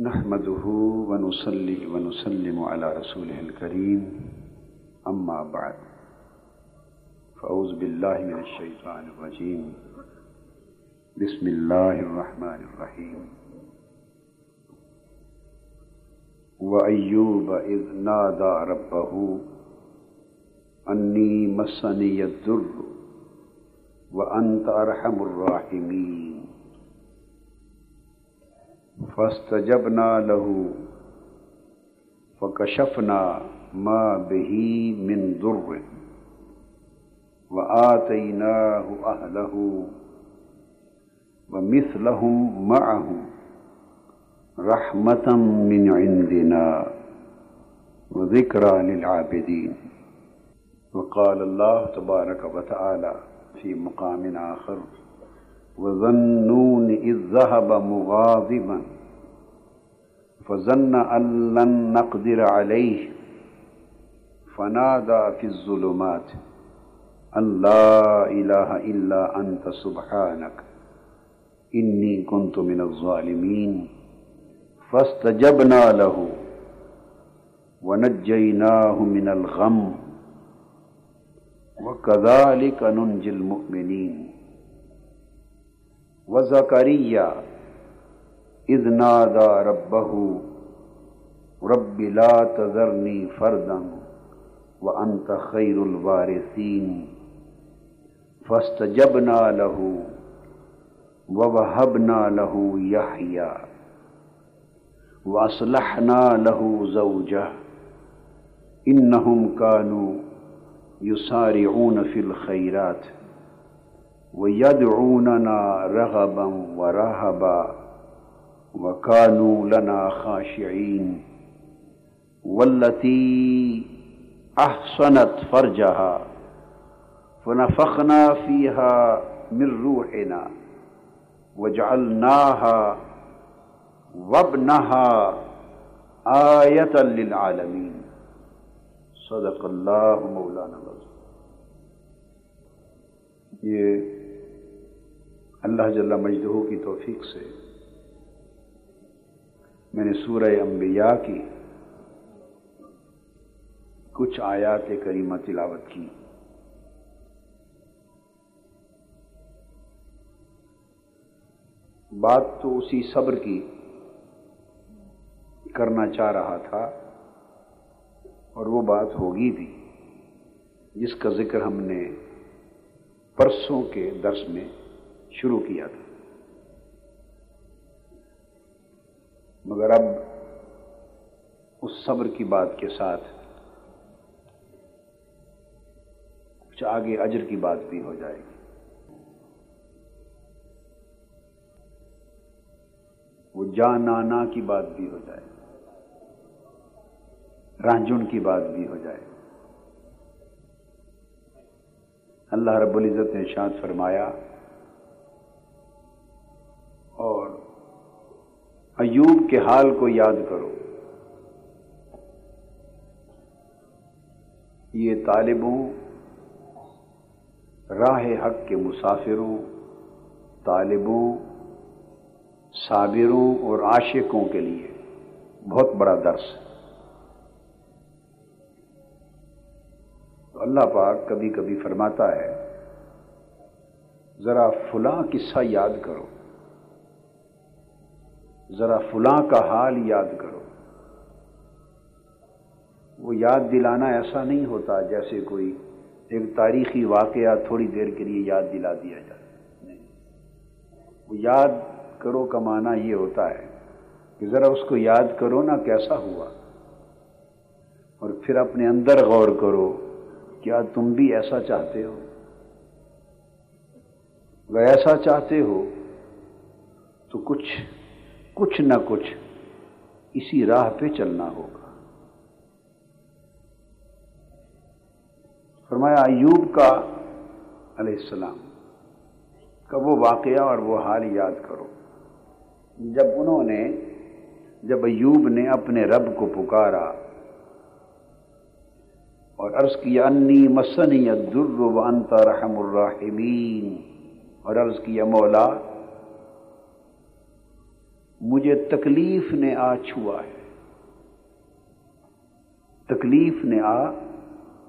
نحمده ونصلي ونسلم على رسوله الكريم. أما بعد، فأعوذ بالله من الشيطان الرجيم. بسم الله الرحمن الرحيم. وأيوب إذ نادى ربه، أني مسني الضر وأنت أرحم الراحمين. فاستجبنا له فكشفنا ما به من ضر وآتيناه أهله ومثلهم معه رحمة من عندنا وذكرى للعابدين وقال الله تبارك وتعالى في مقام آخر، وظنون إذ ذهب مغاضبا فظن أن لن نقدر عليه فنادى في الظلمات أن لا إله إلا أنت سبحانك إني كنت من الظالمين فاستجبنا له ونجيناه من الغم وكذلك ننجي المؤمنين وزكريا إذ نادى ربه رب لا تذرني فردا وأنت خير الوارثين فاستجبنا له ووهبنا له يحيى وأصلحنا له زوجه إنهم كانوا يسارعون في الخيرات ويدعوننا رغبا ورهبا وكانوا لنا خاشعين والتي أحصنت فرجها فنفخنا فيها من روحنا وجعلناها وابنها آية للعالمين صدق الله مولانا العظيم یہ اللہ جل مجدہ کی توفیق سے میں نے سورہ انبیاء کی کچھ آیات کریمہ تلاوت کی۔ بات تو اسی صبر کی کرنا چاہ رہا تھا اور وہ بات ہوگی بھی، جس کا ذکر ہم نے پرسوں کے درس میں شروع کیا تھا۔ مگر اب اس صبر کی بات کے ساتھ کچھ آگے اجر کی بات بھی ہو جائے گی۔ وہ جانانا کی بات بھی ہو جائے۔ رانجن کی بات بھی ہو جائے۔ اللہ رب العزت نے شاد فرمایا اور ایوب کے حال کو یاد کرو۔ یہ طالبوں، راہ حق کے مسافروں، طالبوں، صابروں اور عاشقوں کے لیے بہت بڑا درس ہے۔ تو اللہ پاک کبھی کبھی فرماتا ہے، ذرا فلاں قصہ یاد کرو۔ ذرا فلاں کا حال یاد کرو۔ وہ یاد دلانا ایسا نہیں ہوتا جیسے کوئی ایک تاریخی واقعہ تھوڑی دیر کے لیے یاد دلا دیا جائے۔ نہیں۔ وہ یاد کرو کا معنی یہ ہوتا ہے کہ ذرا اس کو یاد کرو نا کیسا ہوا۔ اور پھر اپنے اندر غور کرو، کیا تم بھی ایسا چاہتے ہو؟ اگر ایسا چاہتے ہو تو کچھ کچھ نہ کچھ اسی راہ پہ چلنا ہوگا۔ فرمایا، ایوب کا علیہ السلام، کا وہ واقعہ اور وہ حال یاد کرو۔ جب انہوں نے، جب ایوب نے اپنے رب کو پکارا اور عرض کیا، انی مسنی الدر وانت رحم الراحمین، اور عرض کیا، مولا مجھے تکلیف نے آ چھوا ہے۔ تکلیف نے آ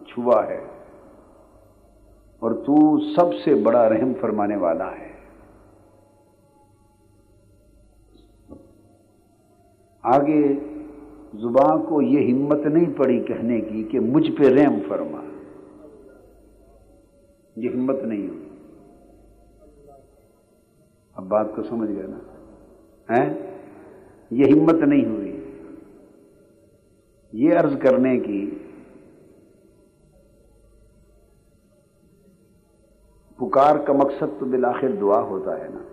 چھوا ہے۔ اور تو سب سے بڑا رحم فرمانے والا ہے۔ آگے زبان کو یہ ہمت نہیں پڑی کہنے کی کہ مجھ پہ رحم فرما۔ یہ ہمت نہیں ہوئی۔ اب بات کو سمجھ گیا نا؟ یہ ہمت نہیں ہوئی۔ یہ عرض کرنے کی پکار کا مقصد تو بالآخر دعا ہوتا ہے نا۔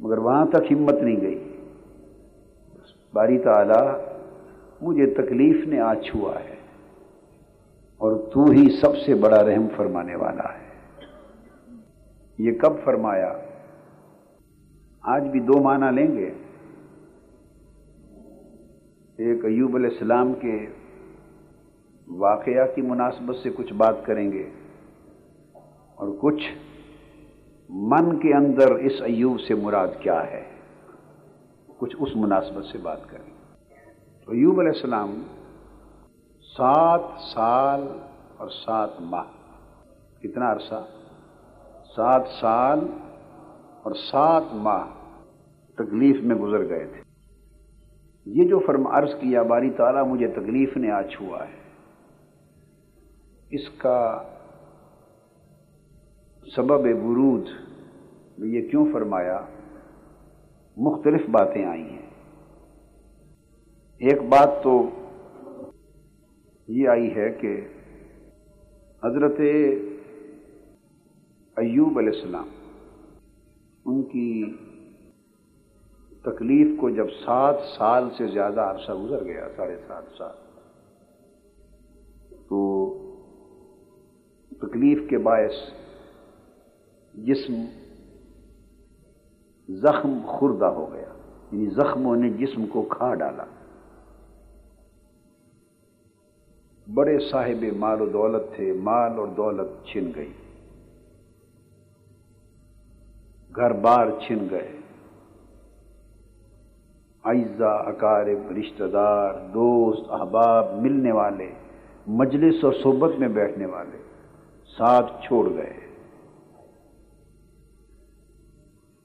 مگر وہاں تک ہمت نہیں گئی۔ باری تعالی مجھے تکلیف نے آ چھوا ہے اور تو ہی سب سے بڑا رحم فرمانے والا ہے۔ یہ کب فرمایا؟ آج بھی دو معنی لیں گے۔ ایک ایوب علیہ السلام کے واقعہ کی مناسبت سے کچھ بات کریں گے اور کچھ من کے اندر اس ایوب سے مراد کیا ہے، کچھ اس مناسبت سے بات کریں۔ تو ایوب علیہ السلام سات سال اور سات ماہ، کتنا عرصہ؟ سات سال اور سات ماہ تکلیف میں گزر گئے تھے۔ یہ جو فرم عرض کیا، باری تعالیٰ مجھے تکلیف نے آج ہوا ہے۔ اس کا سبب ورود یہ کیوں فرمایا؟ مختلف باتیں آئی ہیں۔ ایک بات تو یہ آئی ہے کہ حضرت ایوب علیہ السلام ان کی تکلیف کو جب سات سال سے زیادہ عرصہ گزر گیا، ساڑھے سات سال، تو تکلیف کے باعث جسم زخم خوردہ ہو گیا یعنی زخموں نے جسم کو کھا ڈالا۔ بڑے صاحب مال و دولت تھے، مال اور دولت چھن گئی۔ گھر بار چھن گئے۔ اعزا اکارب رشتہ دار، دوست، احباب، ملنے والے، مجلس اور صحبت میں بیٹھنے والے ساتھ چھوڑ گئے۔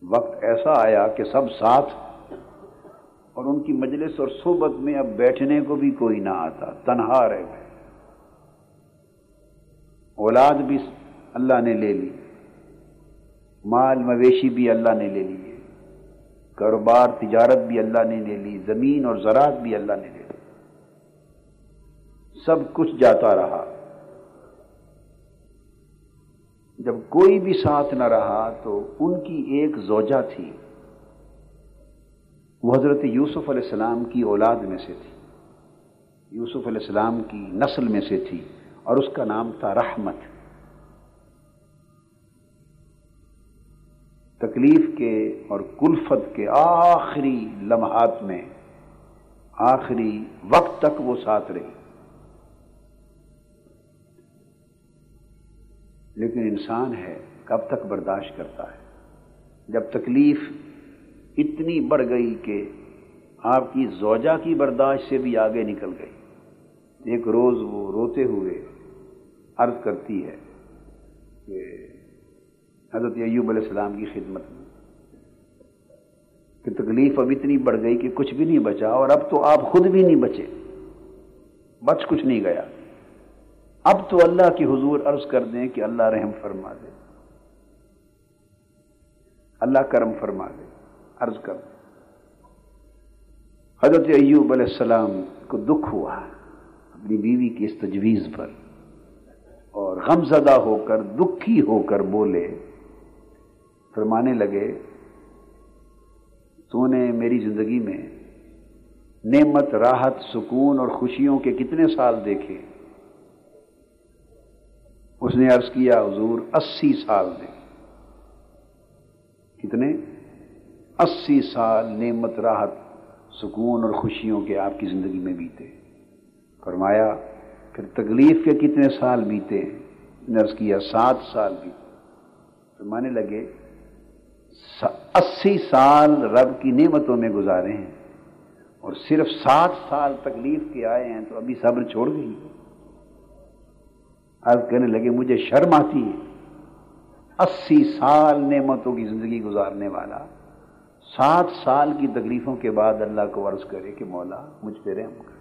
وقت ایسا آیا کہ سب ساتھ اور ان کی مجلس اور صحبت میں اب بیٹھنے کو بھی کوئی نہ آتا، تنہا رہ گئے۔ اولاد بھی اللہ نے لے لی۔ مال مویشی بھی اللہ نے لے لیے کاروبار، تجارت بھی اللہ نے لے لی۔ زمین اور زراعت بھی اللہ نے لے لی۔ سب کچھ جاتا رہا۔ جب کوئی بھی ساتھ نہ رہا تو ان کی ایک زوجہ تھی۔ وہ حضرت یوسف علیہ السلام کی اولاد میں سے تھی۔ یوسف علیہ السلام کی نسل میں سے تھی اور اس کا نام تھا رحمت۔ تکلیف کے اور کلفت کے آخری لمحات میں، آخری وقت تک وہ ساتھ رہی۔ لیکن انسان ہے، کب تک برداشت کرتا ہے؟ جب تکلیف اتنی بڑھ گئی کہ آپ کی زوجہ کی برداشت سے بھی آگے نکل گئی۔ ایک روز وہ روتے ہوئے عرض کرتی ہے کہ حضرت ایوب علیہ السلام کی خدمت میں۔ کہ تکلیف اب اتنی بڑھ گئی کہ کچھ بھی نہیں بچا اور اب تو آپ خود بھی نہیں بچے۔ بچ کچھ نہیں گیا۔ اب تو اللہ کی حضور عرض کر دیں کہ اللہ رحم فرما دے۔ اللہ کرم فرما دے۔ عرض کر دیں۔ حضرت ایوب علیہ السلام کو دکھ ہوا اپنی بیوی کی اس تجویز پر اور غم زدہ ہو کر دکھی ہو کر بولے۔ فرمانے لگے، تو نے میری زندگی میں نعمت، راحت، سکون اور خوشیوں کے کتنے سال دیکھے۔ اس نے عرض کیا، حضور، اسی سال دے۔ کتنے؟ اسی سال نعمت، راحت، سکون اور خوشیوں کے آپ کی زندگی میں بیتے۔ فرمایا، پھر تکلیف کے کتنے سال بیتے؟ نے عرض کیا، سات سال بیتے۔ فرمانے لگے اسی سال رب کی نعمتوں میں گزارے ہیں۔ اور صرف سات سال تکلیف کے آئے ہیں تو ابھی صبر چھوڑ گئی۔ اب کہنے لگے، مجھے شرم آتی ہے۔ اسی سال نعمتوں کی زندگی گزارنے والا سات سال کی تکلیفوں کے بعد اللہ کو عرض کرے کہ مولا، مجھ پہ رحم کر۔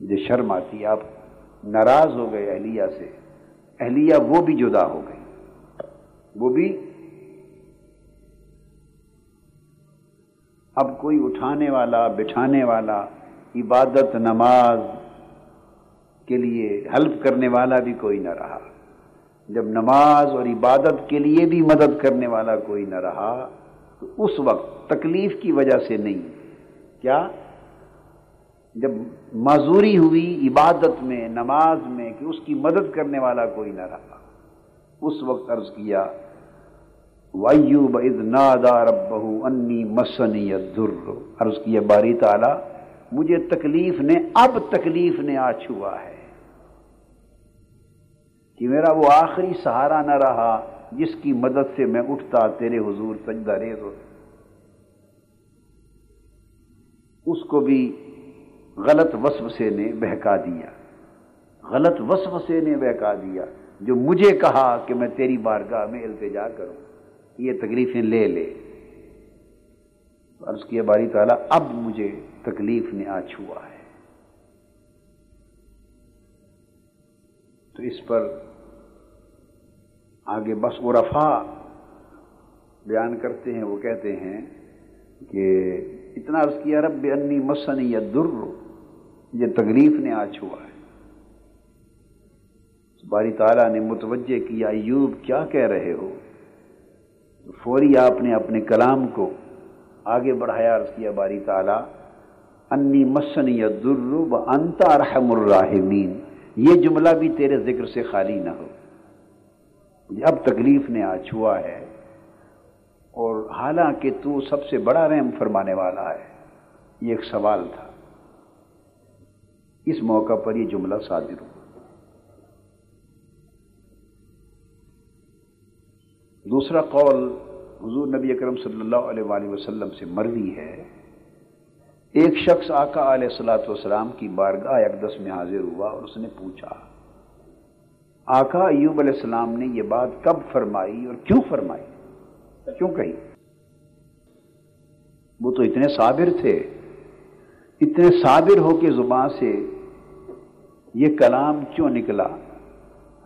مجھے شرم آتی آپ ناراض ہو گئے اہلیہ سے۔ اہلیہ وہ بھی جدا ہو گئی وہ بھی اب کوئی اٹھانے والا، بٹھانے والا، عبادت نماز کے لیے ہیلپ کرنے والا بھی کوئی نہ رہا۔ جب نماز اور عبادت کے لیے بھی مدد کرنے والا کوئی نہ رہا، تو اس وقت تکلیف کی وجہ سے نہیں۔ کیا؟ جب معذوری ہوئی عبادت میں، نماز میں کہ اس کی مدد کرنے والا کوئی نہ رہا، اس وقت عرض کیا وایوب اذ نادا ربہ انی مسنی الدر۔ عرض کیا باری تعالی، مجھے تکلیف نے، اب تکلیف نے آ چھوا ہے۔ کہ میرا وہ آخری سہارا نہ رہا جس کی مدد سے میں اٹھتا تیرے حضور سجدہ ریز اس کو بھی غلط وسوسے نے بہکا دیا۔ غلط وسوسے نے بہکا دیا۔ جو مجھے کہا کہ میں تیری بارگاہ میں التجا کروں۔ یہ تکلیفیں لے لے۔ عرض کیا، باری تعالیٰ، اب مجھے تکلیف نے آ چھوا ہے۔ تو اس پر آگے بس رفا بیان کرتے ہیں، وہ کہتے ہیں کہ اتنا عرض کیا، رب انی مسنی یا در یہ تکلیف نے آج ہوا ہے۔ باری تعالیٰ نے متوجہ کیا، ایوب کیا کہہ رہے ہو؟ فوری آپ نے اپنے کلام کو آگے بڑھایا، عرض کیا، باری تعالیٰ، انی مسنی یا در انتا رحم الراحمین، یہ جملہ بھی تیرے ذکر سے خالی نہ ہو۔ اب تکلیف نے آج ہوا ہے اور حالانکہ تو سب سے بڑا رحم فرمانے والا ہے، یہ ایک سوال تھا۔ اس موقع پر یہ جملہ صادر ہوا۔ دوسرا قول حضور نبی اکرم صلی اللہ علیہ وآلہ وسلم سے مروی ہے، ایک شخص آقا علیہ السلاۃ والسلام کی بارگاہ اقدس میں حاضر ہوا اور اس نے پوچھا، آقا ایوب علیہ السلام نے یہ بات کب فرمائی اور کیوں فرمائی؟ کیوں کہی؟ وہ تو اتنے صابر تھے، اتنے صابر ہو کے زبان سے یہ کلام کیوں نکلا؟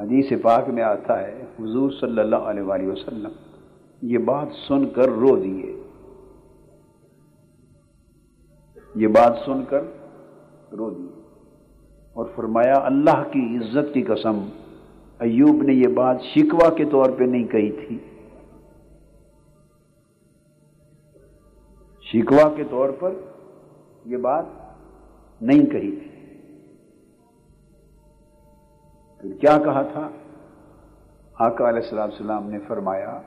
حدیث پاک میں آتا ہے، حضور صلی اللہ علیہ وآلہ وسلم، یہ بات سن کر رو دیے یہ بات سن کر رو دیے اور فرمایا، اللہ کی عزت کی قسم، ایوب نے یہ بات شکوا کے طور پہ نہیں کہی تھی۔ شکوا کے طور پر یہ بات نہیں کہی تھی۔ پھر کیا کہا تھا؟ آقا علیہ السلام السلام نے فرمایا،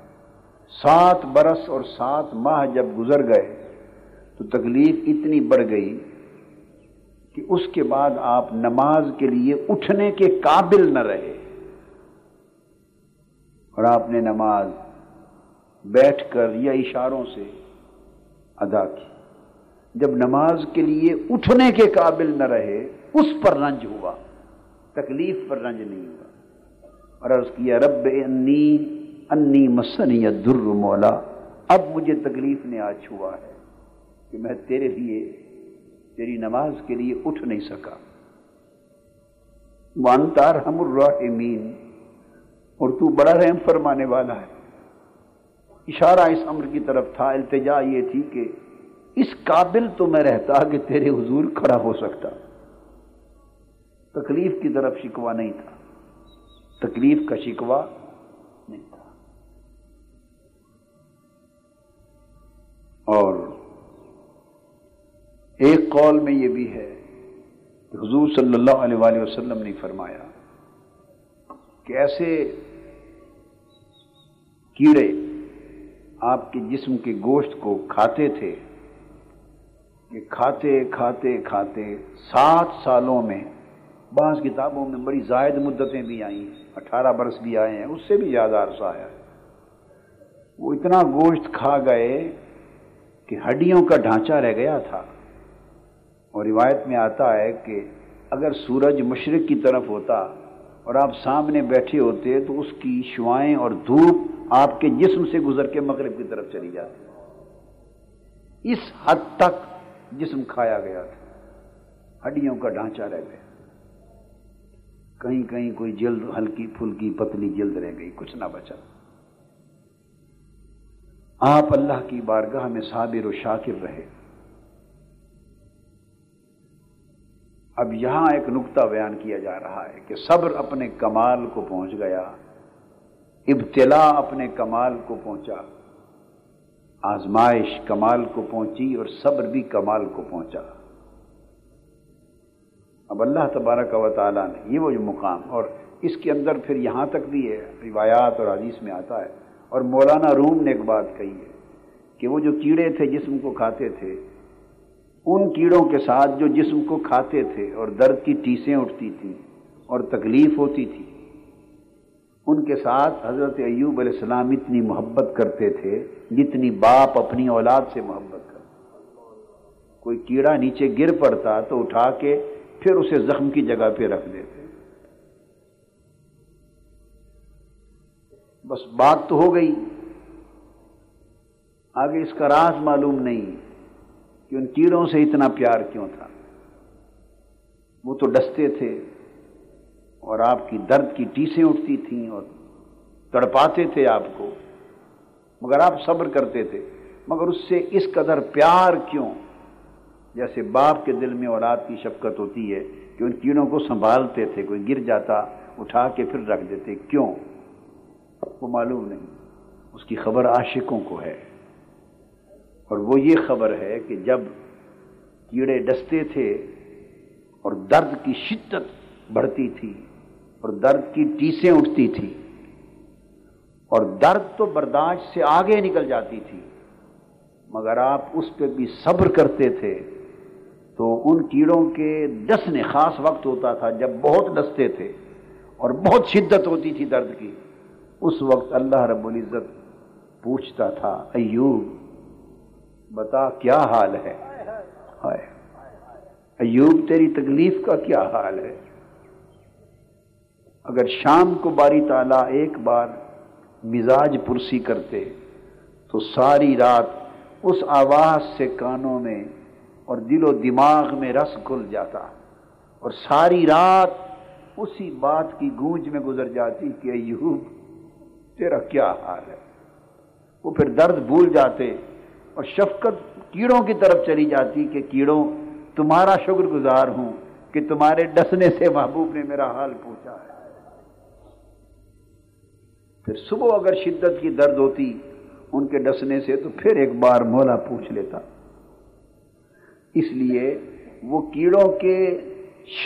سات برس اور سات ماہ جب گزر گئے تو تکلیف اتنی بڑھ گئی کہ اس کے بعد آپ نماز کے لیے اٹھنے کے قابل نہ رہے۔ اور آپ نے نماز بیٹھ کر یا اشاروں سے ادا کی۔ جب نماز کے لیے اٹھنے کے قابل نہ رہے، اس پر رنج ہوا۔ تکلیف پر رنج نہیں ہوا۔ اور عرض کیا، رب انی انی مسنی در مولا، اب مجھے تکلیف نے آج ہوا ہے کہ میں تیرے لیے، تیری نماز کے لیے اٹھ نہیں سکا۔ وانتار ہم الرحمین اور تو بڑا رحم فرمانے والا ہے۔ اشارہ اس امر کی طرف تھا، التجا یہ تھی کہ اس قابل تو میں رہتا کہ تیرے حضور کھڑا ہو سکتا۔ تکلیف کی طرف شکوا نہیں تھا۔ تکلیف کا شکوا نہیں تھا۔ اور ایک قول میں یہ بھی ہے کہ حضور صلی اللہ علیہ وآلہ وسلم نے فرمایا کہ ایسے کیڑے آپ کے جسم کے گوشت کو کھاتے تھے کہ کھاتے کھاتے کھاتے سات سالوں میں بعض کتابوں میں بڑی زائد مدتیں بھی آئیں اٹھارہ برس بھی آئے ہیں، اس سے بھی زیادہ عرصہ آیا وہ اتنا گوشت کھا گئے کہ ہڈیوں کا ڈھانچہ رہ گیا تھا۔ اور روایت میں آتا ہے کہ اگر سورج مشرق کی طرف ہوتا اور آپ سامنے بیٹھے ہوتے تو اس کی شوائیں اور دھوپ آپ کے جسم سے گزر کے مغرب کی طرف چلی جاتی۔ اس حد تک جسم کھایا گیا تھا۔ ہڈیوں کا ڈھانچہ رہ گیا۔ کہیں کہیں کوئی جلد ہلکی پھلکی پتلی جلد رہ گئی، کچھ نہ بچا۔ آپ اللہ کی بارگاہ میں صابر و شاکر رہے۔ اب یہاں ایک نقطہ بیان کیا جا رہا ہے کہ صبر اپنے کمال کو پہنچ گیا، ابتلا اپنے کمال کو پہنچا، آزمائش کمال کو پہنچی اور صبر بھی کمال کو پہنچا۔ اب اللہ تبارک و تعالیٰ نے یہ وہ جو مقام اور اس کے اندر پھر یہاں تک بھی ہے روایات اور حدیث میں آتا ہے اور مولانا روم نے ایک بات کہی ہے کہ وہ جو کیڑے تھے جسم کو کھاتے تھے، ان کیڑوں کے ساتھ جو جسم کو کھاتے تھے اور درد کی ٹیسیں اٹھتی تھیں اور تکلیف ہوتی تھی، ان کے ساتھ حضرت ایوب علیہ السلام اتنی محبت کرتے تھے جتنی باپ اپنی اولاد سے محبت کرتے کوئی کیڑا نیچے گر پڑتا تو اٹھا کے پھر اسے زخم کی جگہ پہ رکھ دیتے بس بات تو ہو گئی۔ آگے اس کا راز معلوم نہیں کہ ان کیڑوں سے اتنا پیار کیوں تھا۔ وہ تو ڈستے تھے اور آپ کی درد کی ٹیسیں اٹھتی تھیں اور تڑپاتے تھے آپ کو۔ مگر آپ صبر کرتے تھے۔ مگر اس سے اس قدر پیار کیوں جیسے باپ کے دل میں اولاد کی شفقت ہوتی ہے کہ ان کیڑوں کو سنبھالتے تھے، کوئی گر جاتا، اٹھا کے پھر رکھ دیتے، کیوں؟ وہ معلوم نہیں۔ اس کی خبر عاشقوں کو ہے۔ اور وہ یہ خبر ہے کہ جب کیڑے ڈستے تھے اور درد کی شدت بڑھتی تھی اور درد کی ٹیسیں اٹھتی تھی اور درد تو برداشت سے آگے نکل جاتی تھی، مگر آپ اس پہ بھی صبر کرتے تھے۔ تو ان کیڑوں کے ڈسنے خاص وقت ہوتا تھا جب بہت ڈستے تھے اور بہت شدت ہوتی تھی درد کی۔ اس وقت اللہ رب العزت پوچھتا تھا، ایوب، بتا کیا حال ہے؟ ایوب، تیری تکلیف کا کیا حال ہے؟ اگر شام کو باری تالا ایک بار مزاج پرسی کرتے تو ساری رات اس آواز سے کانوں میں اور دل و دماغ میں رس کھل جاتا اور ساری رات اسی بات کی گونج میں گزر جاتی کہ ایوب تیرا کیا حال ہے؟ وہ پھر درد بھول جاتے اور شفقت کیڑوں کی طرف چلی جاتی کہ کیڑوں، تمہارا شکر گزار ہوں کہ تمہارے ڈسنے سے محبوب نے میرا حال پوچھا ہے۔ پھر صبح اگر شدت کی درد ہوتی، ان کے ڈسنے سے تو پھر ایک بار مولا پوچھ لیتا۔ اس لیے وہ کیڑوں کے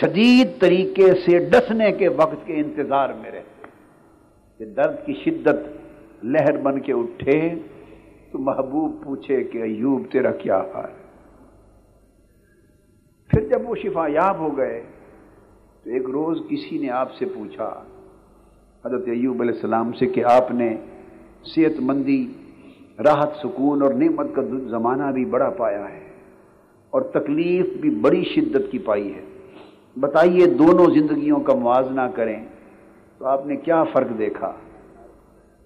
شدید طریقے سے ڈسنے کے وقت کے انتظار میں رہتے کہ درد کی شدت لہر بن کے اٹھے تو محبوب پوچھے کہ ایوب تیرا کیا حال پھر جب وہ شفا یاب ہو گئے تو ایک روز کسی نے آپ سے پوچھا، حضرت ایوب علیہ السلام سے کہ آپ نے صحت مندی، راحت، سکون اور نعمت کا زمانہ بھی بڑا پایا ہے۔ اور تکلیف بھی بڑی شدت کی پائی ہے۔ بتائیے دونوں زندگیوں کا موازنہ کریں تو آپ نے کیا فرق دیکھا؟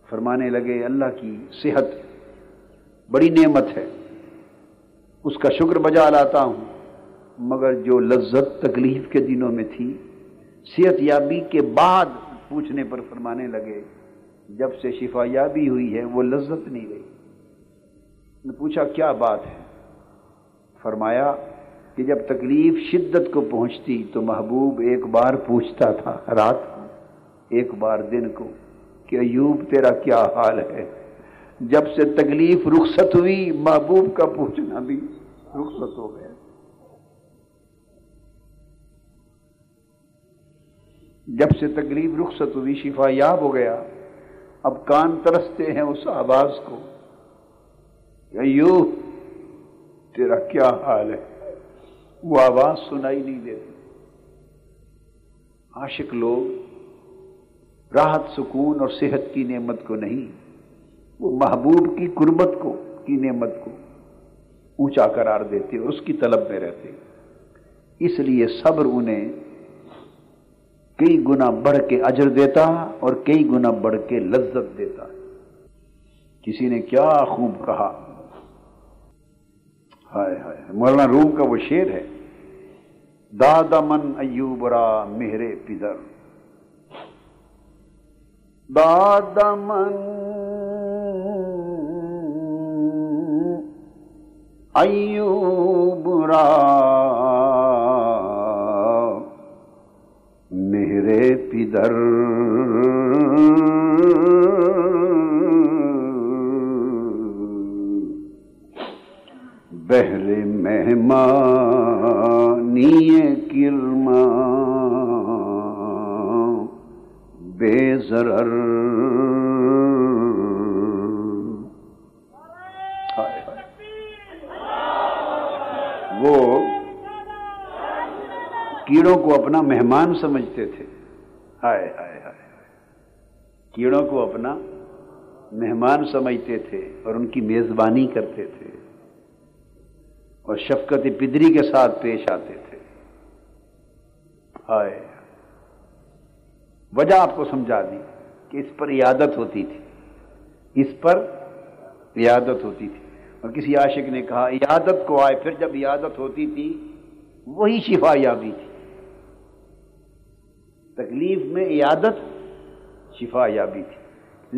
فرمانے لگے، اللہ کی صحت بڑی نعمت ہے۔ اس کا شکر بجا لاتا ہوں، مگر جو لذت تکلیف کے دنوں میں تھی، صحت یابی کے بعد پوچھنے پر فرمانے لگے، جب سے شفا یابی ہوئی ہے، وہ لذت نہیں گئی نے پوچھا، کیا بات ہے؟ فرمایا کہ جب تکلیف شدت کو پہنچتی تو محبوب ایک بار پوچھتا تھا، رات کو؟ ایک بار دن کو، کہ ایوب تیرا کیا حال ہے؟ جب سے تکلیف رخصت ہوئی، محبوب کا پوچھنا بھی رخصت ہو گیا۔ جب سے تکلیف رخصت ہوئی، شفا یاب ہو گیا۔ اب کان ترستے ہیں اس آواز کو۔ ایوب تیرا کیا حال ہے؟ وہ آواز سنائی نہیں دیتی۔ عاشق لوگ راحت، سکون اور صحت کی نعمت کو نہیں، وہ محبوب کی قربت کو، کی نعمت کو اونچا قرار دیتے اور اس کی طلب میں رہتے۔ اس لیے صبر انہیں کئی گنا بڑھ کے اجر دیتا اور کئی گنا بڑھ کے لذت دیتا۔ کسی نے کیا خوب کہا؟ ہائے ہائے مولانا روم کا وہ شیر ہے۔ دادا من ایوب را مہرے پدر۔ دادا من ایوب را میرے پدر۔ بہر مہمانی کرما، بے ضرر۔ وہ کیڑوں کو اپنا مہمان سمجھتے تھے۔ ہائے ہائے ہائے۔ کیڑوں کو اپنا مہمان سمجھتے تھے اور ان کی میزبانی کرتے تھے۔ اور شفقت پدری کے ساتھ پیش آتے تھے۔ ہائے۔ وجہ آپ کو سمجھا دی کہ اس پر عیادت ہوتی تھی۔ اس پر عیادت ہوتی تھی۔ اور کسی عاشق نے کہا، عیادت کو آئے۔ پھر جب عیادت ہوتی تھی، وہی شفا یابی تھی۔ تکلیف میں عیادت شفا یابی تھی۔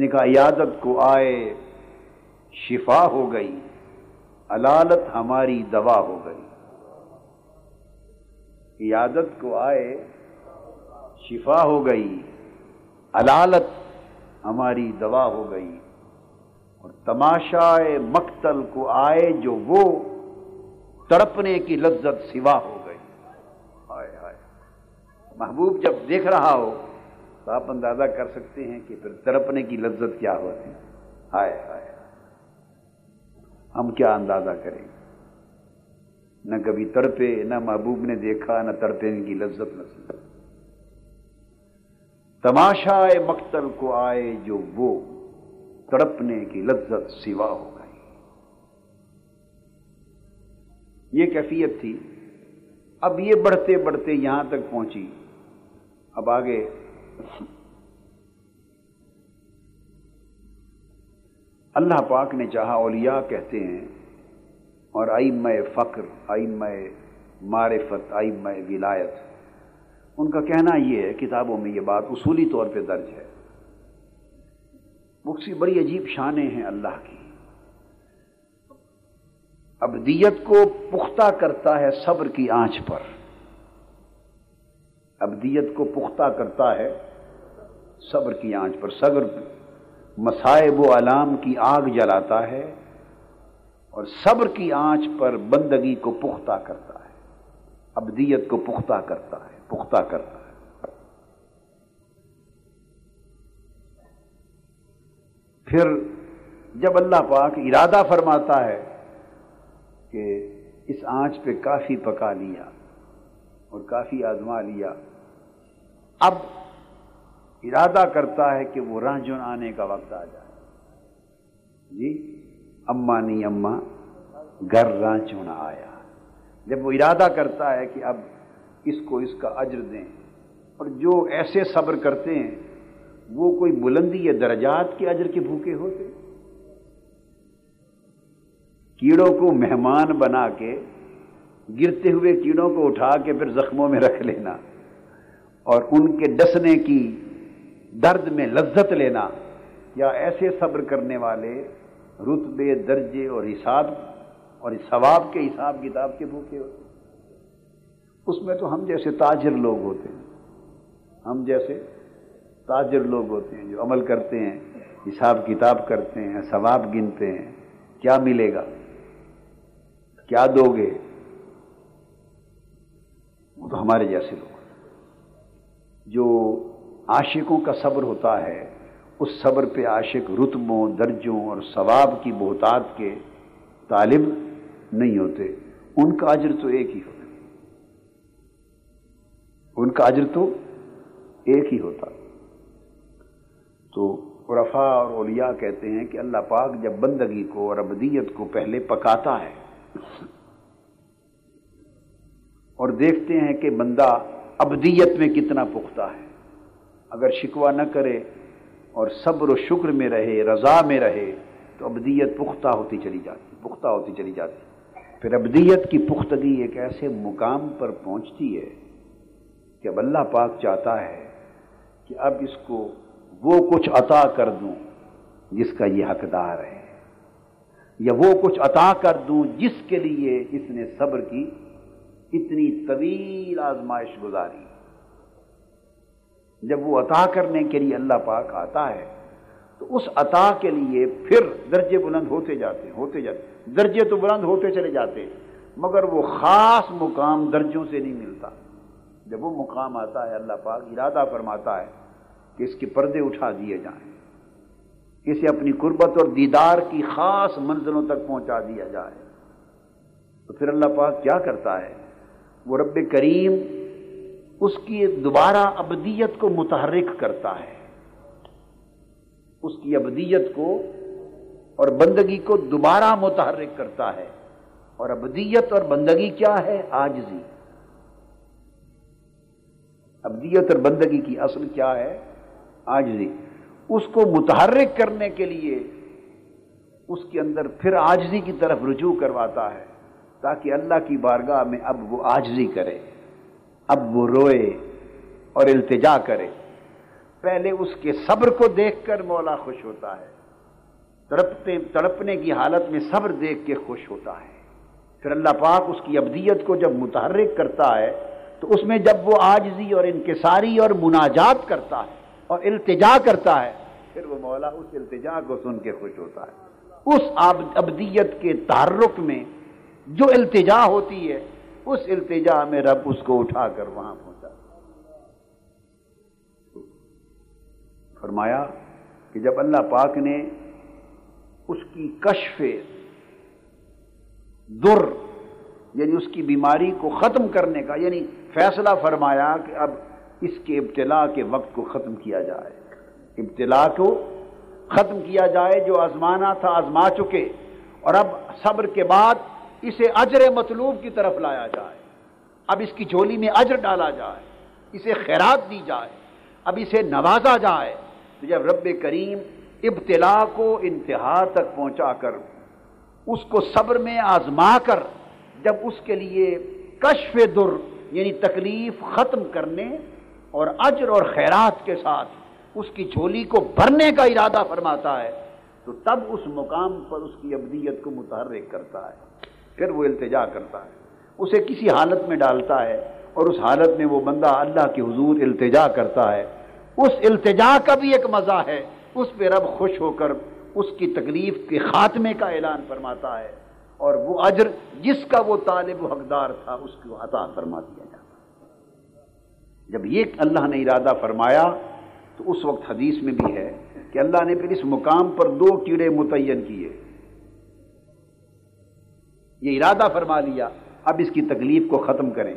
نے کہا، عیادت کو آئے، شفا ہو گئی۔ علالت ہماری دوا ہو گئی۔ عیادت کو آئے، شفا ہو گئی علالت ہماری دوا ہو گئی۔ اور تماشا مقتل کو آئے جو وہ تڑپنے کی لذت سوا ہو گئی۔ آئے آئے محبوب جب دیکھ رہا ہو تو آپ اندازہ کر سکتے ہیں کہ پھر تڑپنے کی لذت کیا ہوتی۔ آئے آئے ہم کیا اندازہ کریں نہ کبھی تڑپے، نہ محبوب نے دیکھا، نہ تڑپنے کی لذت نصیب۔ تماشا مقتل کو آئے جو وہ تڑپنے کی لذت سوا ہو گئی۔ یہ کیفیت تھی۔ اب یہ بڑھتے بڑھتے یہاں تک پہنچی۔ اب آگے۔ اللہ پاک نے چاہا اولیاء کہتے ہیں اور آئم فقر آئم معرفت آئم ولایت۔ ان کا کہنا یہ ہے، کتابوں میں یہ بات اصولی طور پہ درج ہے۔ بکسی بڑی عجیب شانیں ہیں اللہ کی۔ ابدیت کو پختہ کرتا ہے صبر کی آنچ پر۔ ابدیت کو پختہ کرتا ہے صبر کی آنچ پر۔ صبر مسائب و علام کی آگ جلاتا ہے اور صبر کی آنچ پر بندگی کو پختہ کرتا ہے، ابدیت کو پختہ کرتا ہے، پختہ کرتا ہے۔ پھر جب اللہ پاک ارادہ فرماتا ہے کہ اس آنچ پہ کافی پکا لیا اور کافی آزما لیا، اب ارادہ کرتا ہے کہ وہ رانجن آنے کا وقت آ جائے۔ جی اما نہیں اما، گھر رانچونا آیا۔ جب وہ ارادہ کرتا ہے کہ اب اس کو اس کا اجر دیں، اور جو ایسے صبر کرتے ہیں، وہ کوئی بلندی یا درجات کے اجر کے بھوکے ہوتے کیڑوں کو مہمان بنا کے، گرتے ہوئے کیڑوں کو اٹھا کے پھر زخموں میں رکھ لینا، اور ان کے ڈسنے کی درد میں لذت لینا یا ایسے صبر کرنے والے رتبے، درجے اور حساب اور ثواب کے حساب کتاب کے بھوکے ہوتے اس میں تو ہم جیسے تاجر لوگ ہوتے ہیں۔ ہم جیسے تاجر لوگ ہوتے ہیں جو عمل کرتے ہیں، حساب کتاب کرتے ہیں، ثواب گنتے ہیں۔ کیا ملے گا؟ کیا دو گے؟ وہ تو ہمارے جیسے لوگ جو عاشقوں کا صبر ہوتا ہے، اس صبر پہ عاشق رتبوں، درجوں اور ثواب کی بہتات کے طالب نہیں ہوتے۔ ان کا اجر تو ایک ہی ہوتا۔ ان کا اجر تو ایک ہی ہوتا۔ تو رفا اور اولیاء کہتے ہیں کہ اللہ پاک جب بندگی کو اور ابدیت کو پہلے پکاتا ہے اور دیکھتے ہیں کہ بندہ ابدیت میں کتنا پختہ ہے۔ اگر شکوہ نہ کرے اور صبر و شکر میں رہے، رضا میں رہے، تو ابدیت پختہ ہوتی چلی جاتی، پختہ ہوتی چلی جاتی۔ پھر ابدیت کی پختگی ایک ایسے مقام پر پہنچتی ہے کہ اب اللہ پاک چاہتا ہے کہ اب اس کو وہ کچھ عطا کر دوں جس کا یہ حقدار ہے، یا وہ کچھ عطا کر دوں جس کے لیے اس نے صبر کی اتنی طویل آزمائش گزاری۔ جب وہ عطا کرنے کے لیے اللہ پاک آتا ہے، تو اس عطا کے لیے پھر درجے بلند ہوتے جاتے ہوتے جاتے۔ درجے تو بلند ہوتے چلے جاتے، مگر وہ خاص مقام درجوں سے نہیں ملتا۔ جب وہ مقام آتا ہے، اللہ پاک ارادہ فرماتا ہے کہ اس کے پردے اٹھا دیے جائیں۔ اسے اپنی قربت اور دیدار کی خاص منزلوں تک پہنچا دیا جائے۔ تو پھر اللہ پاک کیا کرتا ہے؟ وہ رب کریم اس کی دوبارہ ابدیت کو متحرک کرتا ہے۔ اس کی ابدیت کو اور بندگی کو دوبارہ متحرک کرتا ہے۔ اور ابدیت اور بندگی کیا ہے؟ آجزی ابدیت اور بندگی کی اصل کیا ہے؟ آجزی اس کو متحرک کرنے کے لیے اس کے اندر پھر آجزی کی طرف رجوع کرواتا ہے تاکہ اللہ کی بارگاہ میں اب وہ آجزی کرے۔ اب وہ روئے اور التجا کرے۔ پہلے اس کے صبر کو دیکھ کر مولا خوش ہوتا ہے۔ تڑپتے، تڑپنے کی حالت میں صبر دیکھ کے خوش ہوتا ہے۔ پھر اللہ پاک اس کی ابدیت کو جب متحرک کرتا ہے، تو اس میں جب وہ آجزی اور انکساری اور مناجات کرتا ہے اور التجا کرتا ہے، پھر وہ مولا اس التجا کو سن کے خوش ہوتا ہے۔ اس ابدیت کے تعرق میں جو التجا ہوتی ہے اس التجا میں رب اس کو اٹھا کر وہاں پہنچا۔ فرمایا کہ جب اللہ پاک نے اس کی کشف در یعنی اس کی بیماری کو ختم کرنے کا یعنی فیصلہ فرمایا کہ اب اس کے ابتلا کے وقت کو ختم کیا جائے۔ ابتلا کو ختم کیا جائے، جو آزمانا تھا آزما چکے۔ اور اب صبر کے بعد اسے اجر مطلوب کی طرف لایا جائے۔ اب اس کی جھولی میں اجر ڈالا جائے، اسے خیرات دی جائے، اب اسے نوازا جائے۔ تو جب رب کریم ابتلا کو انتہا تک پہنچا کر اس کو صبر میں آزما کر، جب اس کے لیے کشف در یعنی تکلیف ختم کرنے اور اجر اور خیرات کے ساتھ اس کی جھولی کو بھرنے کا ارادہ فرماتا ہے، تو تب اس مقام پر اس کی ابدیت کو متحرک کرتا ہے۔ پھر وہ التجا کرتا ہے۔ اسے کسی حالت میں ڈالتا ہے اور اس حالت میں وہ بندہ اللہ کے حضور التجا کرتا ہے۔ اس التجا کا بھی ایک مزہ ہے۔ اس پہ رب خوش ہو کر اس کی تکلیف کے خاتمے کا اعلان فرماتا ہے اور وہ اجر جس کا وہ طالب و حقدار تھا اس کو عطا فرما دیا جاتا جب یہ اللہ نے ارادہ فرمایا تو اس وقت حدیث میں بھی ہے کہ اللہ نے پھر اس مقام پر دو کیڑے متعین کیے۔ یہ ارادہ فرما لیا، اب اس کی تکلیف کو ختم کریں۔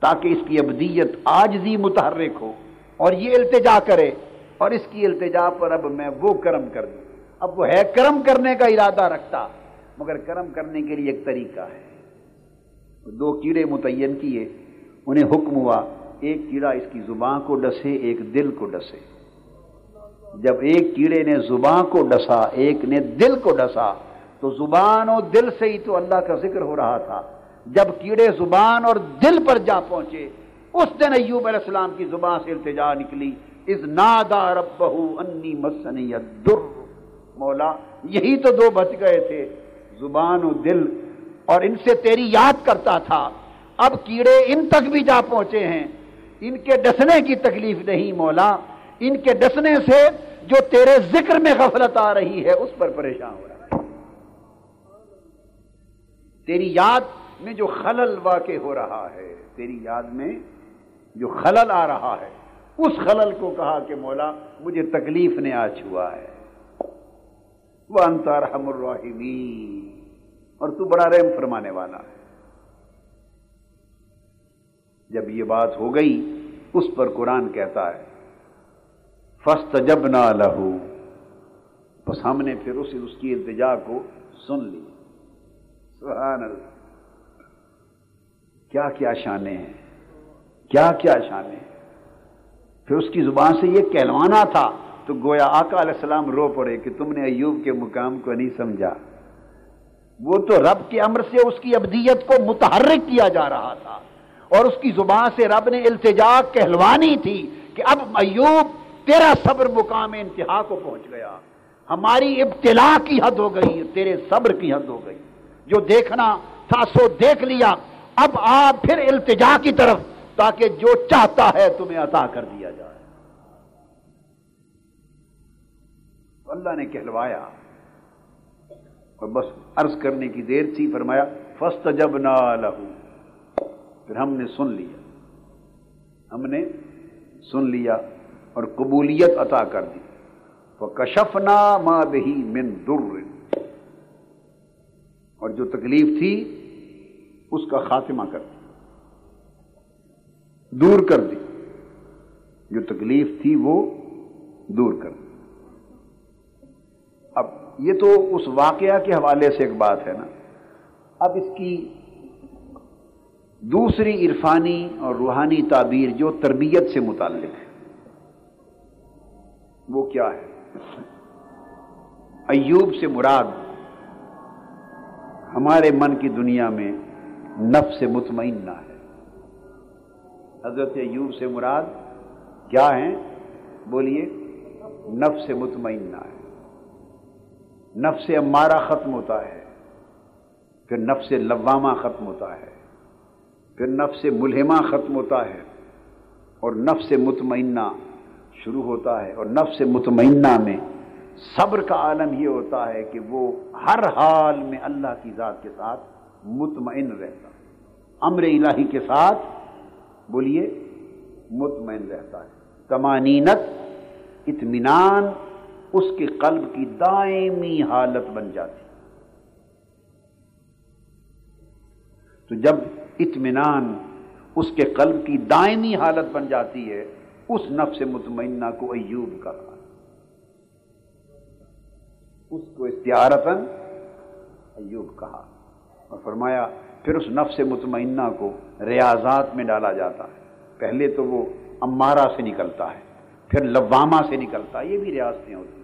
تاکہ اس کی ابدیت آج بھی متحرک ہو اور یہ التجا کرے۔ اور اس کی التجا پر اب میں وہ کرم کر دوں۔ اب وہ ہے کرم کرنے کا ارادہ رکھتا، مگر کرم کرنے کے لیے ایک طریقہ ہے۔ دو کیڑے متعین کیے، انہیں حکم ہوا، ایک کیڑا اس کی زبان کو ڈسے، ایک دل کو ڈسے۔ جب ایک کیڑے نے زبان کو ڈسا، ایک نے دل کو ڈسا تو زبان اور دل سے ہی تو اللہ کا ذکر ہو رہا تھا۔ جب کیڑے زبان اور دل پر جا پہنچے، اس دن ایوب علیہ السلام کی زبان سے التجا نکلی۔ از نادا ربہ انی مسنی در مولا، یہی تو دو بچ گئے تھے۔ زبان و دل، اور ان سے تیری یاد کرتا تھا۔ اب کیڑے ان تک بھی جا پہنچے ہیں۔ ان کے ڈسنے کی تکلیف نہیں، مولا۔ ان کے ڈسنے سے جو تیرے ذکر میں غفلت آ رہی ہے، اس پر پریشان ہو رہا ہے۔ تیری یاد میں جو خلل واقع ہو رہا ہے، تیری یاد میں جو خلل آ رہا ہے، اس خلل کو کہا کہ مولا، مجھے تکلیف نے آ چھوا ہے۔ وہ انتار رحم اور تو بڑا رحم فرمانے والا ہے۔ جب یہ بات ہو گئی، اس پر قرآن کہتا ہے فسٹ جب نہ لہو بس ہم نے پھر اس اس کی التجا کو سن لی۔ سبحان اللہ۔ کیا کیا شانے ہیں۔ کیا کیا شانے ہیں۔ پھر اس کی زبان سے یہ کہلوانا تھا تو گویا آقا علیہ السلام رو پڑے کہ تم نے ایوب کے مقام کو نہیں سمجھا۔ وہ تو رب کے امر سے اس کی ابدیت کو متحرک کیا جا رہا تھا۔ اور اس کی زبان سے رب نے التجا کہلوانی تھی کہ اب ایوب تیرا صبر مقام انتہا کو پہنچ گیا۔ ہماری ابتلا کی حد ہو گئی، تیرے صبر کی حد ہو گئی۔ جو دیکھنا تھا سو دیکھ لیا۔ اب آپ پھر التجا کی طرف تاکہ جو چاہتا ہے تمہیں عطا کر دیا جائے۔ اللہ نے کہلوایا۔ اور بس عرض کرنے کی دیر تھی، فرمایا فسٹ جب نہ لہو پھر ہم نے سن لیا۔ ہم نے سن لیا اور قبولیت عطا کر دی۔ وہ کشفنا ماں بہی من در اور جو تکلیف تھی، اس کا خاتمہ کر دی دور کر دی جو تکلیف تھی، وہ دور کر دی اب یہ تو اس واقعہ کے حوالے سے ایک بات ہے نا۔ اب اس کی دوسری عرفانی اور روحانی تعبیر جو تربیت سے متعلق ہے، وہ کیا ہے؟ ایوب سے مراد ہمارے من کی دنیا میں نفس مطمئنہ ہے۔ حضرت ایوب سے مراد کیا ہیں؟ بولیے نفس مطمئنہ ہے۔ نفس امارہ ختم ہوتا ہے، پھر نفس لوامہ ختم ہوتا ہے، پھر نفس ملہمہ ختم ہوتا ہے اور نفس مطمئنہ شروع ہوتا ہے اور نفس مطمئنہ میں صبر کا عالم یہ ہوتا ہے کہ وہ ہر حال میں اللہ کی ذات کے ساتھ مطمئن رہتا امر الہی کے ساتھ، بولیے، مطمئن رہتا ہے۔ تمانینت، اطمینان، اس کے قلب کی دائمی حالت بن جاتی۔ تو جب اطمینان اس کے قلب کی دائمی حالت بن جاتی ہے، اس نفس مطمئنہ کو ایوب کا اس کو استعارتن ایوب کہا اور فرمایا، پھر اس نفس مطمئنہ کو ریاضات میں ڈالا جاتا ہے۔ پہلے تو وہ امارہ سے نکلتا ہے، پھر لوامہ سے نکلتا ہے، یہ بھی ریاستیں ہوتی ہیں۔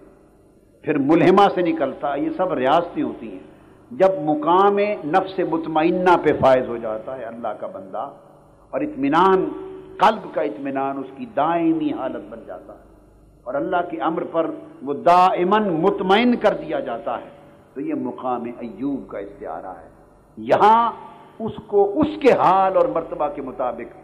پھر ملہمہ سے نکلتا ہے، یہ سب ریاستیں ہوتی ہیں۔ جب مقام نفس مطمئنہ پہ فائز ہو جاتا ہے اللہ کا بندہ، اور اطمینان، قلب کا اطمینان، اس کی دائمی حالت بن جاتا ہے۔ اور اللہ کے امر پر وہ دائمن مطمئن کر دیا جاتا ہے۔ تو یہ مقام ایوب کا استعارہ ہے۔ یہاں اس کو اس کے حال اور مرتبہ کے مطابق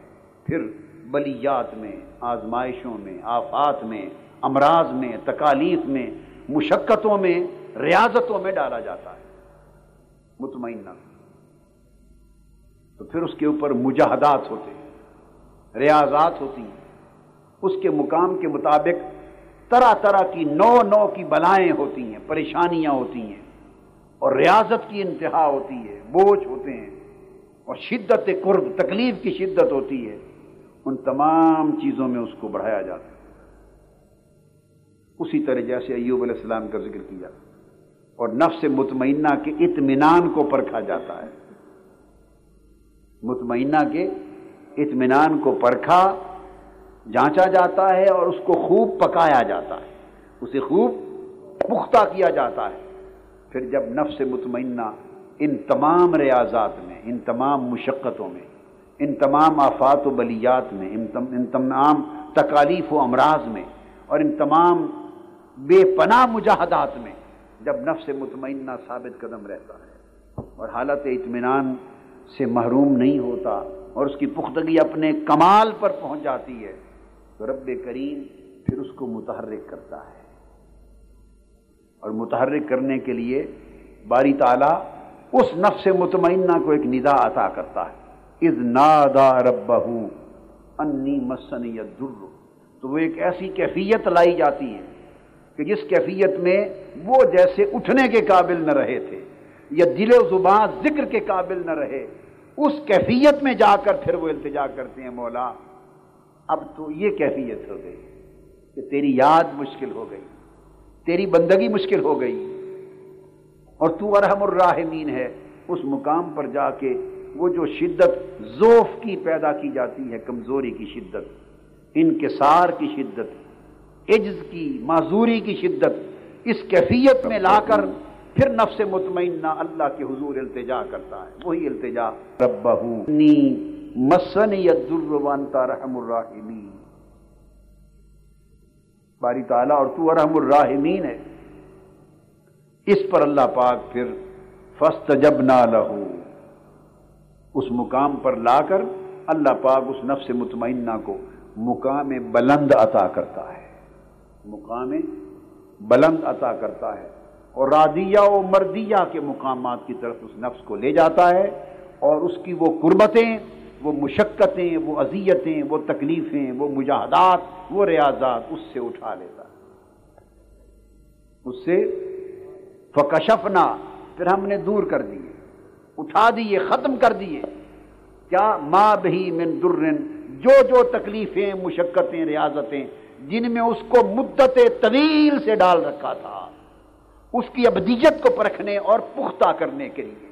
پھر بلیات میں، آزمائشوں میں، آفات میں، امراض میں، تکالیف میں، مشقتوں میں، ریاضتوں میں ڈالا جاتا ہے۔ مطمئنہ تو پھر اس کے اوپر مجاہدات ہوتے ہیں، ریاضات ہوتی ہیں۔ اس کے مقام کے مطابق طرح طرح کی نو نو کی بلائیں ہوتی ہیں، پریشانیاں ہوتی ہیں، اور ریاضت کی انتہا ہوتی ہے، بوجھ ہوتے ہیں، اور شدت قرب، تکلیف کی شدت ہوتی ہے، ان تمام چیزوں میں اس کو بڑھایا جاتا ہے۔ اسی طرح جیسے ایوب علیہ السلام کا ذکر کیا، اور نفس مطمئنہ کے اطمینان کو پرکھا جاتا ہے۔ مطمئنہ کے اطمینان کو پرکھا جانچا جاتا ہے اور اس کو خوب پکایا جاتا ہے۔ اسے خوب پختہ کیا جاتا ہے۔ پھر جب نفس مطمئنہ ان تمام ریاضات میں، ان تمام مشقتوں میں، ان تمام آفات و بلیات میں، ان تمام تکالیف و امراض میں اور ان تمام بے پناہ مجاہدات میں جب نفس مطمئنہ ثابت قدم رہتا ہے اور حالت اطمینان سے محروم نہیں ہوتا اور اس کی پختگی اپنے کمال پر پہنچ جاتی ہے تو رب کریم پھر اس کو متحرک کرتا ہے۔ اور متحرک کرنے کے لیے باری تعالیٰ اس نفس مطمئنہ کو ایک ندا عطا کرتا ہے۔ از نادا رب انی مسن در تو وہ ایک ایسی کیفیت لائی جاتی ہے کہ جس کیفیت میں وہ جیسے اٹھنے کے قابل نہ رہے تھے یا دل و زبان ذکر کے قابل نہ رہے، اس کیفیت میں جا کر پھر وہ التجا کرتے ہیں، مولا اب تو یہ کیفیت ہو گئی کہ تیری یاد مشکل ہو گئی، تیری بندگی مشکل ہو گئی۔ اور تو ارحم الراحمین ہے، اس مقام پر جا کے وہ جو شدت زوف کی پیدا کی جاتی ہے، کمزوری کی شدت، انکسار کی شدت، عجز کی، معذوری کی شدت، اس کیفیت میں لا کر پھر نفس مطمئنہ اللہ کے حضور التجا کرتا ہے۔ وہی التجا رب مسن یدروانتا رحم الراحمین۔ باری تعالیٰ اور تو رحم الراحمین ہے۔ اس پر اللہ پاک پھر فسٹ جب نہ لہو۔ اس مقام پر لا کر اللہ پاک اس نفس مطمئنہ کو مقام بلند عطا کرتا ہے۔ مقام بلند عطا کرتا ہے۔ اور رادیہ و مردیہ کے مقامات کی طرف اس نفس کو لے جاتا ہے اور اس کی وہ قربتیں وہ مشقتیں، وہ اذیتیں، وہ تکلیفیں، وہ مجاہدات، وہ ریاضات، اس سے اٹھا لیتا۔ اس سے فکشفنا، پھر ہم نے دور کر دیے، اٹھا دیے، ختم کر دیے۔ کیا؟ ماں بہی من درن، جو جو تکلیفیں، مشقتیں، ریاضتیں، جن میں اس کو مدت طویل سے ڈال رکھا تھا، اس کی ابدیت کو پرکھنے اور پختہ کرنے کے لیے۔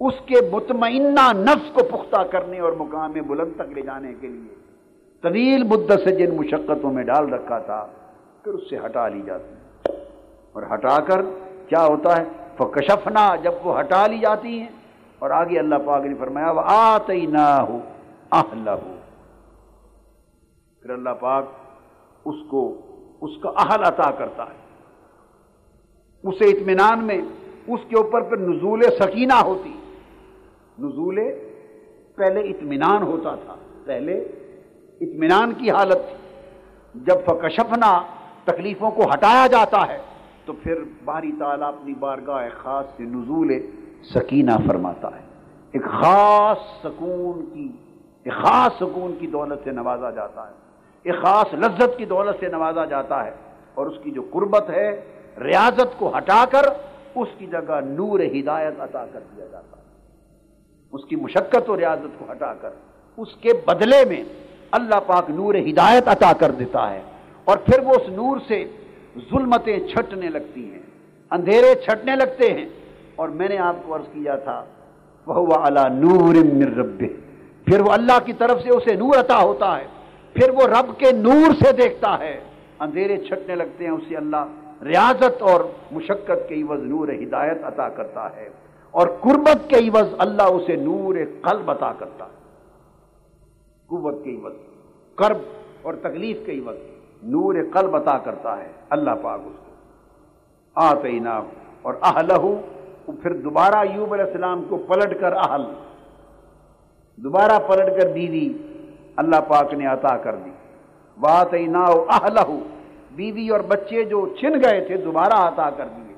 اس کے مطمئنہ نفس کو پختہ کرنے اور مقام بلند تک لے جانے کے لیے طویل مدت سے جن مشقتوں میں ڈال رکھا تھا، پھر اس سے ہٹا لی جاتی اور ہٹا کر کیا ہوتا ہے؟ فکشفنا، جب وہ ہٹا لی جاتی ہیں۔ اور آگے اللہ پاک نے فرمایا وہ آتے نہ ہو ہو پھر اللہ پاک اس کو، اس کا اہل عطا کرتا ہے۔ اسے اطمینان میں، اس کے اوپر پھر نزول سکینہ ہوتی نزول پہلے اطمینان ہوتا تھا، پہلے اطمینان کی حالت تھی۔ جب فکشفنا تکلیفوں کو ہٹایا جاتا ہے، تو پھر باری تعالیٰ اپنی بارگاہ خاص سے نزول سکینہ فرماتا ہے۔ ایک خاص سکون کی، ایک خاص سکون کی دولت سے نوازا جاتا ہے۔ ایک خاص لذت کی دولت سے نوازا جاتا ہے۔ اور اس کی جو قربت ہے، ریاضت کو ہٹا کر اس کی جگہ نور ہدایت عطا کر دیا جاتا ہے۔ اس کی مشقت و ریاضت کو ہٹا کر، اس کے بدلے میں اللہ پاک نور ہدایت عطا کر دیتا ہے۔ اور پھر وہ اس نور سے ظلمتیں چھٹنے لگتی ہیں، اندھیرے چھٹنے لگتے ہیں۔ اور میں نے آپ کو عرض کیا تھا وہ اللہ نور رب پھر وہ اللہ کی طرف سے اسے نور عطا ہوتا ہے۔ پھر وہ رب کے نور سے دیکھتا ہے۔ اندھیرے چھٹنے لگتے ہیں، اسے اللہ ریاضت اور مشقت کے عوض نور ہدایت عطا کرتا ہے۔ اور قربت کے عوض اللہ اسے نور قلب عطا کرتا ہے۔ قوت کے عوض کرب اور تکلیف کے عوض نور قلب عطا کرتا ہے اللہ پاک اس کو۔ آتے اور اہلہ پھر دوبارہ ایوب علیہ السلام کو پلٹ کر اہل۔ دوبارہ پلٹ کر بیوی اللہ پاک نے عطا کر دی۔ بات اہلہ بیوی اور بچے جو چھن گئے تھے، دوبارہ عطا کر دیے۔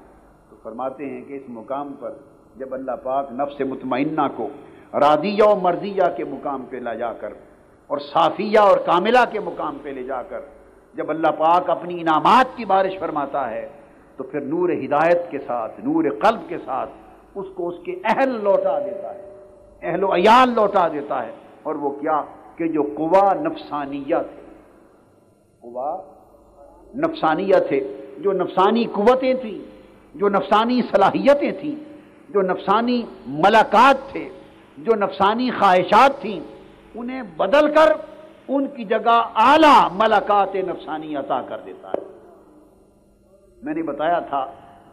تو فرماتے ہیں کہ اس مقام پر جب اللہ پاک نفس مطمئنہ کو رادیہ و مرضیہ کے مقام پہ لا جا کر اور صافیہ اور کاملہ کے مقام پہ لے جا کر جب اللہ پاک اپنی انعامات کی بارش فرماتا ہے، تو پھر نور ہدایت کے ساتھ، نور قلب کے ساتھ اس کو اس کے اہل لوٹا دیتا ہے، اہل و عیال لوٹا دیتا ہے۔ اور وہ کیا؟ کہ جو قوا نفسانیہ تھے۔ قوا نفسانیت تھے۔ جو نفسانی قوتیں تھیں، جو نفسانی صلاحیتیں تھیں۔ جو نفسانی ملاقات تھے، جو نفسانی خواہشات تھیں، انہیں بدل کر ان کی جگہ اعلی ملاقات نفسانی عطا کر دیتا ہے۔ میں نے بتایا تھا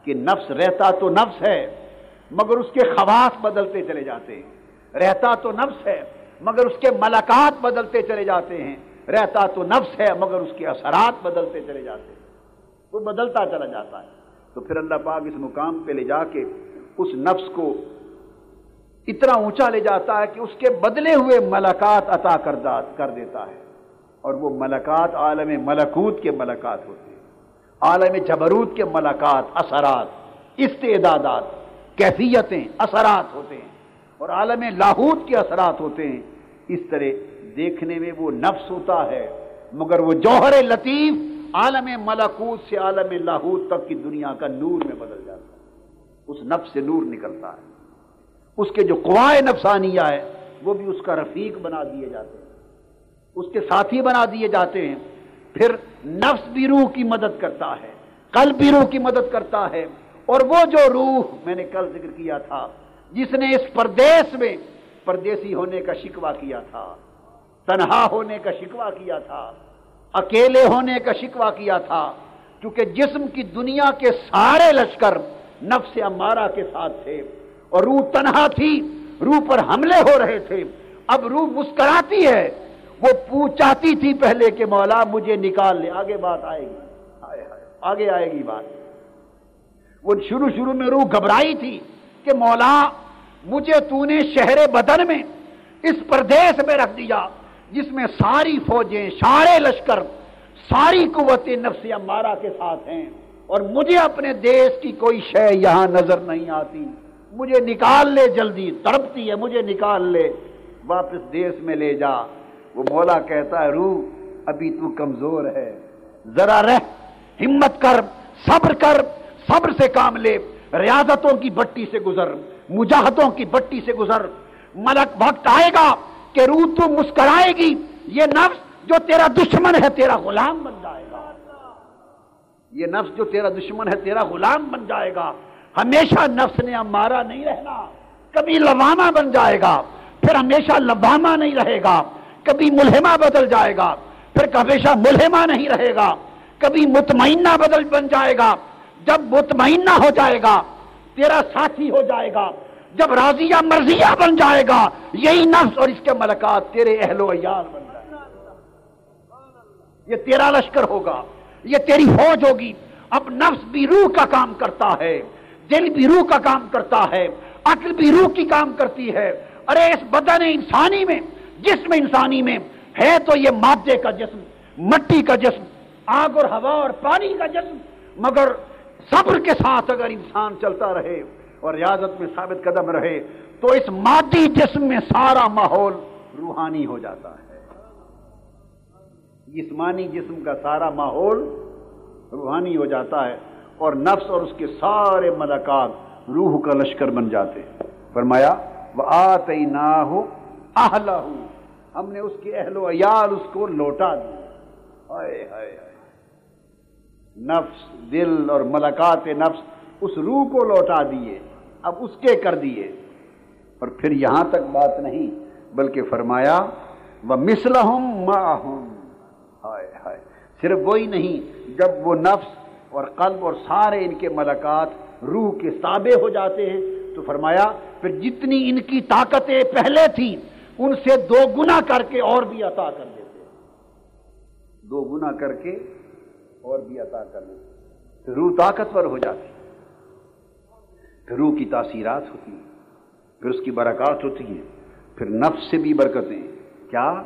کہ نفس رہتا تو نفس ہے، مگر اس کے خواص بدلتے چلے جاتے ہیں۔ رہتا تو نفس ہے، مگر اس کے ملاقات بدلتے چلے جاتے ہیں۔ رہتا تو نفس ہے، مگر اس کے اثرات بدلتے چلے جاتے ہیں۔ وہ بدلتا چلا جاتا ہے۔ تو پھر اللہ پاک اس مقام پہ لے جا کے اس نفس کو اتنا اونچا لے جاتا ہے کہ اس کے بدلے ہوئے ملاقات عطا کر دیتا ہے۔ اور وہ ملاقات عالم ملکوت کے ملاقات ہوتے ہیں عالم جبروت کے ملاقات، اثرات، استعدادات، کیفیتیں، اثرات ہوتے ہیں۔ اور عالم لاہوت کے اثرات ہوتے ہیں۔ اس طرح دیکھنے میں وہ نفس ہوتا ہے، مگر وہ جوہر لطیف عالم ملاکوت سے عالم لاہوت تک کی دنیا کا نور میں بدل جاتا ہے۔ اس نفس سے نور نکلتا ہے۔ اس کے جو قوائے نفسانیہ ہے وہ بھی اس کا رفیق بنا دیے جاتے ہیں۔ اس کے ساتھی بنا دیے جاتے ہیں۔ پھر نفس بھی روح کی مدد کرتا ہے، قلب بھی روح کی مدد کرتا ہے۔ اور وہ جو روح، میں نے کل ذکر کیا تھا، جس نے اس پردیس میں پردیسی ہونے کا شکوہ کیا تھا، تنہا ہونے کا شکوہ کیا تھا، اکیلے ہونے کا شکوہ کیا تھا کیونکہ جسم کی دنیا کے سارے لشکر نفس امارہ کے ساتھ تھے اور روح تنہا تھی، روح پر حملے ہو رہے تھے۔ اب روح مسکراتی ہے۔ وہ پوچھاتی تھی پہلے کہ مولا مجھے نکال لے۔ آگے بات آئے گی۔ آگے آئے گی بات۔ وہ شروع شروع میں روح گھبرائی تھی کہ مولا مجھے تو نے شہر بدن میں اس پردیس میں رکھ دیا جس میں ساری فوجیں سارے لشکر، ساری قوت نفس امارہ کے ساتھ ہیں۔ اور مجھے اپنے دیش کی کوئی شے یہاں نظر نہیں آتی۔ مجھے نکال لے جلدی، تڑپتی ہے، مجھے نکال لے۔ واپس دیش میں لے جا۔ وہ مولا کہتا ہے، روح، ابھی تو کمزور ہے۔ ذرا رہ، ہمت کر، صبر کر، صبر سے کام لے۔ ریاضتوں کی بٹی سے گزر، مجاہدوں کی بٹی سے گزر۔ ملک وقت آئے گا کہ روح تو مسکرائے گی۔ یہ نفس جو تیرا دشمن ہے، تیرا غلام بن یہ نفس جو تیرا دشمن ہے، تیرا غلام بن جائے گا۔ ہمیشہ نفس نے ہمارا نہیں رہنا۔ کبھی لوانا بن جائے گا، پھر ہمیشہ لباما نہیں رہے گا۔ کبھی ملہمہ بدل جائے گا، پھر ہمیشہ ملہمہ نہیں رہے گا۔ کبھی مطمئنہ بدل بن جائے گا۔ جب مطمئنہ ہو جائے گا، تیرا ساتھی ہو جائے گا۔ جب راضیہ مرضیہ بن جائے گا، یہی نفس اور اس کے ملکات تیرے اہل و عیال بن جائے گا یہ تیرا لشکر ہوگا۔ یہ تیری فوج ہوگی۔ اب نفس بھی روح کا کام کرتا ہے دل بھی روح کا کام کرتا ہے، عقل بھی روح کی کام کرتی ہے۔ ارے، اس بدن انسانی میں، جسم انسانی میں ہے تو یہ مادے کا جسم، مٹی کا جسم، آگ اور ہوا اور پانی کا جسم۔ مگر صبر کے ساتھ اگر انسان چلتا رہے اور ریاضت میں ثابت قدم رہے، تو اس مادی جسم میں سارا ماحول روحانی ہو جاتا ہے۔ جسمانی جسم کا سارا ماحول روحانی ہو جاتا ہے اور نفس اور اس کے سارے ملکات روح کا لشکر بن جاتے ہیں۔ فرمایا وہ آتے نہ ہو ہم نے اس کے اہل و عیال اس کو لوٹا دیا۔ نفس، دل اور ملکات نفس اس روح کو لوٹا دیے، اب اس کے کر دیے۔ اور پھر یہاں تک بات نہیں، بلکہ فرمایا وہ مسل ہوں ہائے ہائے۔ صرف وہی نہیں، جب وہ نفس اور قلب اور سارے ان کے ملکات روح کے تابع ہو جاتے ہیں، تو فرمایا، پھر جتنی ان کی طاقتیں پہلے تھیں، ان سے دو گنا کر کے اور بھی عطا کر دیتے دو گنا کر کے اور بھی عطا کر دیتے پھر روح طاقتور ہو جاتی پھر روح کی تاثیرات ہوتی ہیں۔ پھر اس کی برکات ہوتی ہیں۔ پھر نفس سے بھی برکتیں۔ کیا؟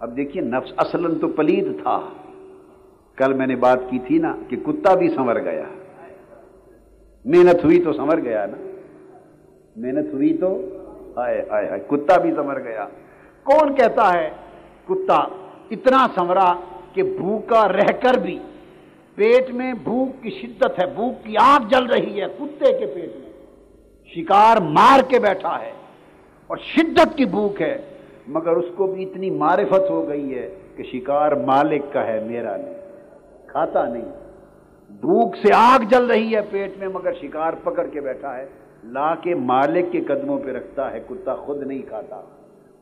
اب دیکھیے نفس اصلاً تو پلید تھا۔ کل میں نے بات کی تھی نا کہ کتا بھی سنور گیا۔ محنت ہوئی تو سنور گیا نا۔ محنت ہوئی تو آئے آئے آئے، کتا بھی سمر گیا۔ کون کہتا ہے کتا اتنا سمرا کہ بھوکا رہ کر بھی پیٹ میں بھوک کی شدت ہے، بھوک کی آگ جل رہی ہے کتے کے پیٹ میں۔ شکار مار کے بیٹھا ہے اور شدت کی بھوک ہے۔ مگر اس کو بھی اتنی معرفت ہو گئی ہے کہ شکار مالک کا ہے، میرا نہیں، کھاتا نہیں۔ بھوک سے آگ جل رہی ہے پیٹ میں، مگر شکار پکڑ کے بیٹھا ہے۔ لا کے مالک کے قدموں پہ رکھتا ہے، کتا خود نہیں کھاتا۔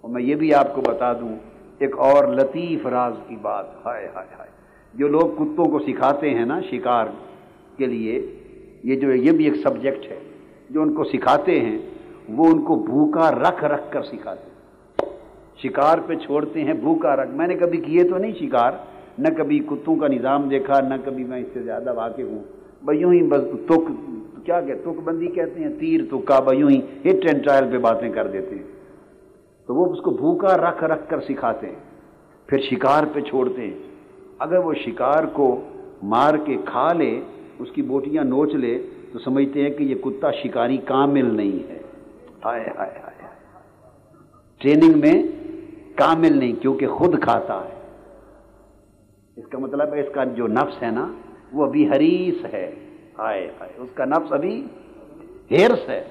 اور میں یہ بھی آپ کو بتا دوں، ایک اور لطیف راز کی بات۔ ہائے ہائے ہائے۔ جو لوگ کتوں کو سکھاتے ہیں نا شکار کے لیے، یہ جو یہ بھی ایک سبجیکٹ ہے۔ جو ان کو سکھاتے ہیں، وہ ان کو بھوکا رکھ رکھ کر سکھاتے ہیں۔ شکار پہ چھوڑتے ہیں، بھوکا رکھ۔ میں نے کبھی کیے تو نہیں شکار، نہ کبھی کتوں کا نظام دیکھا، نہ کبھی میں اس سے زیادہ واقف ہوں۔ بھائی یوں ہی بس تک، کیا کہ تک بندی کہتے ہیں، تیر تو کعبہ یوں ہی ہٹ اینڈ ٹرائل پہ باتیں کر دیتے ہیں۔ تو وہ اس کو بھوکا رکھ رکھ کر سکھاتے ہیں، پھر شکار پہ چھوڑتے ہیں۔ اگر وہ شکار کو مار کے کھا لے، اس کی بوٹیاں نوچ لے، تو سمجھتے ہیں کہ یہ کتا شکاری کامل نہیں ہے۔ ہائے ہائے ہائے۔ ٹریننگ میں کامل نہیں، کیونکہ خود کھاتا ہے۔ اس کا مطلب ہے اس کا جو نفس ہے نا، وہ ابھی حریص ہے۔ آئے آئے اس کا نفس ابھی ہیرس ہے۔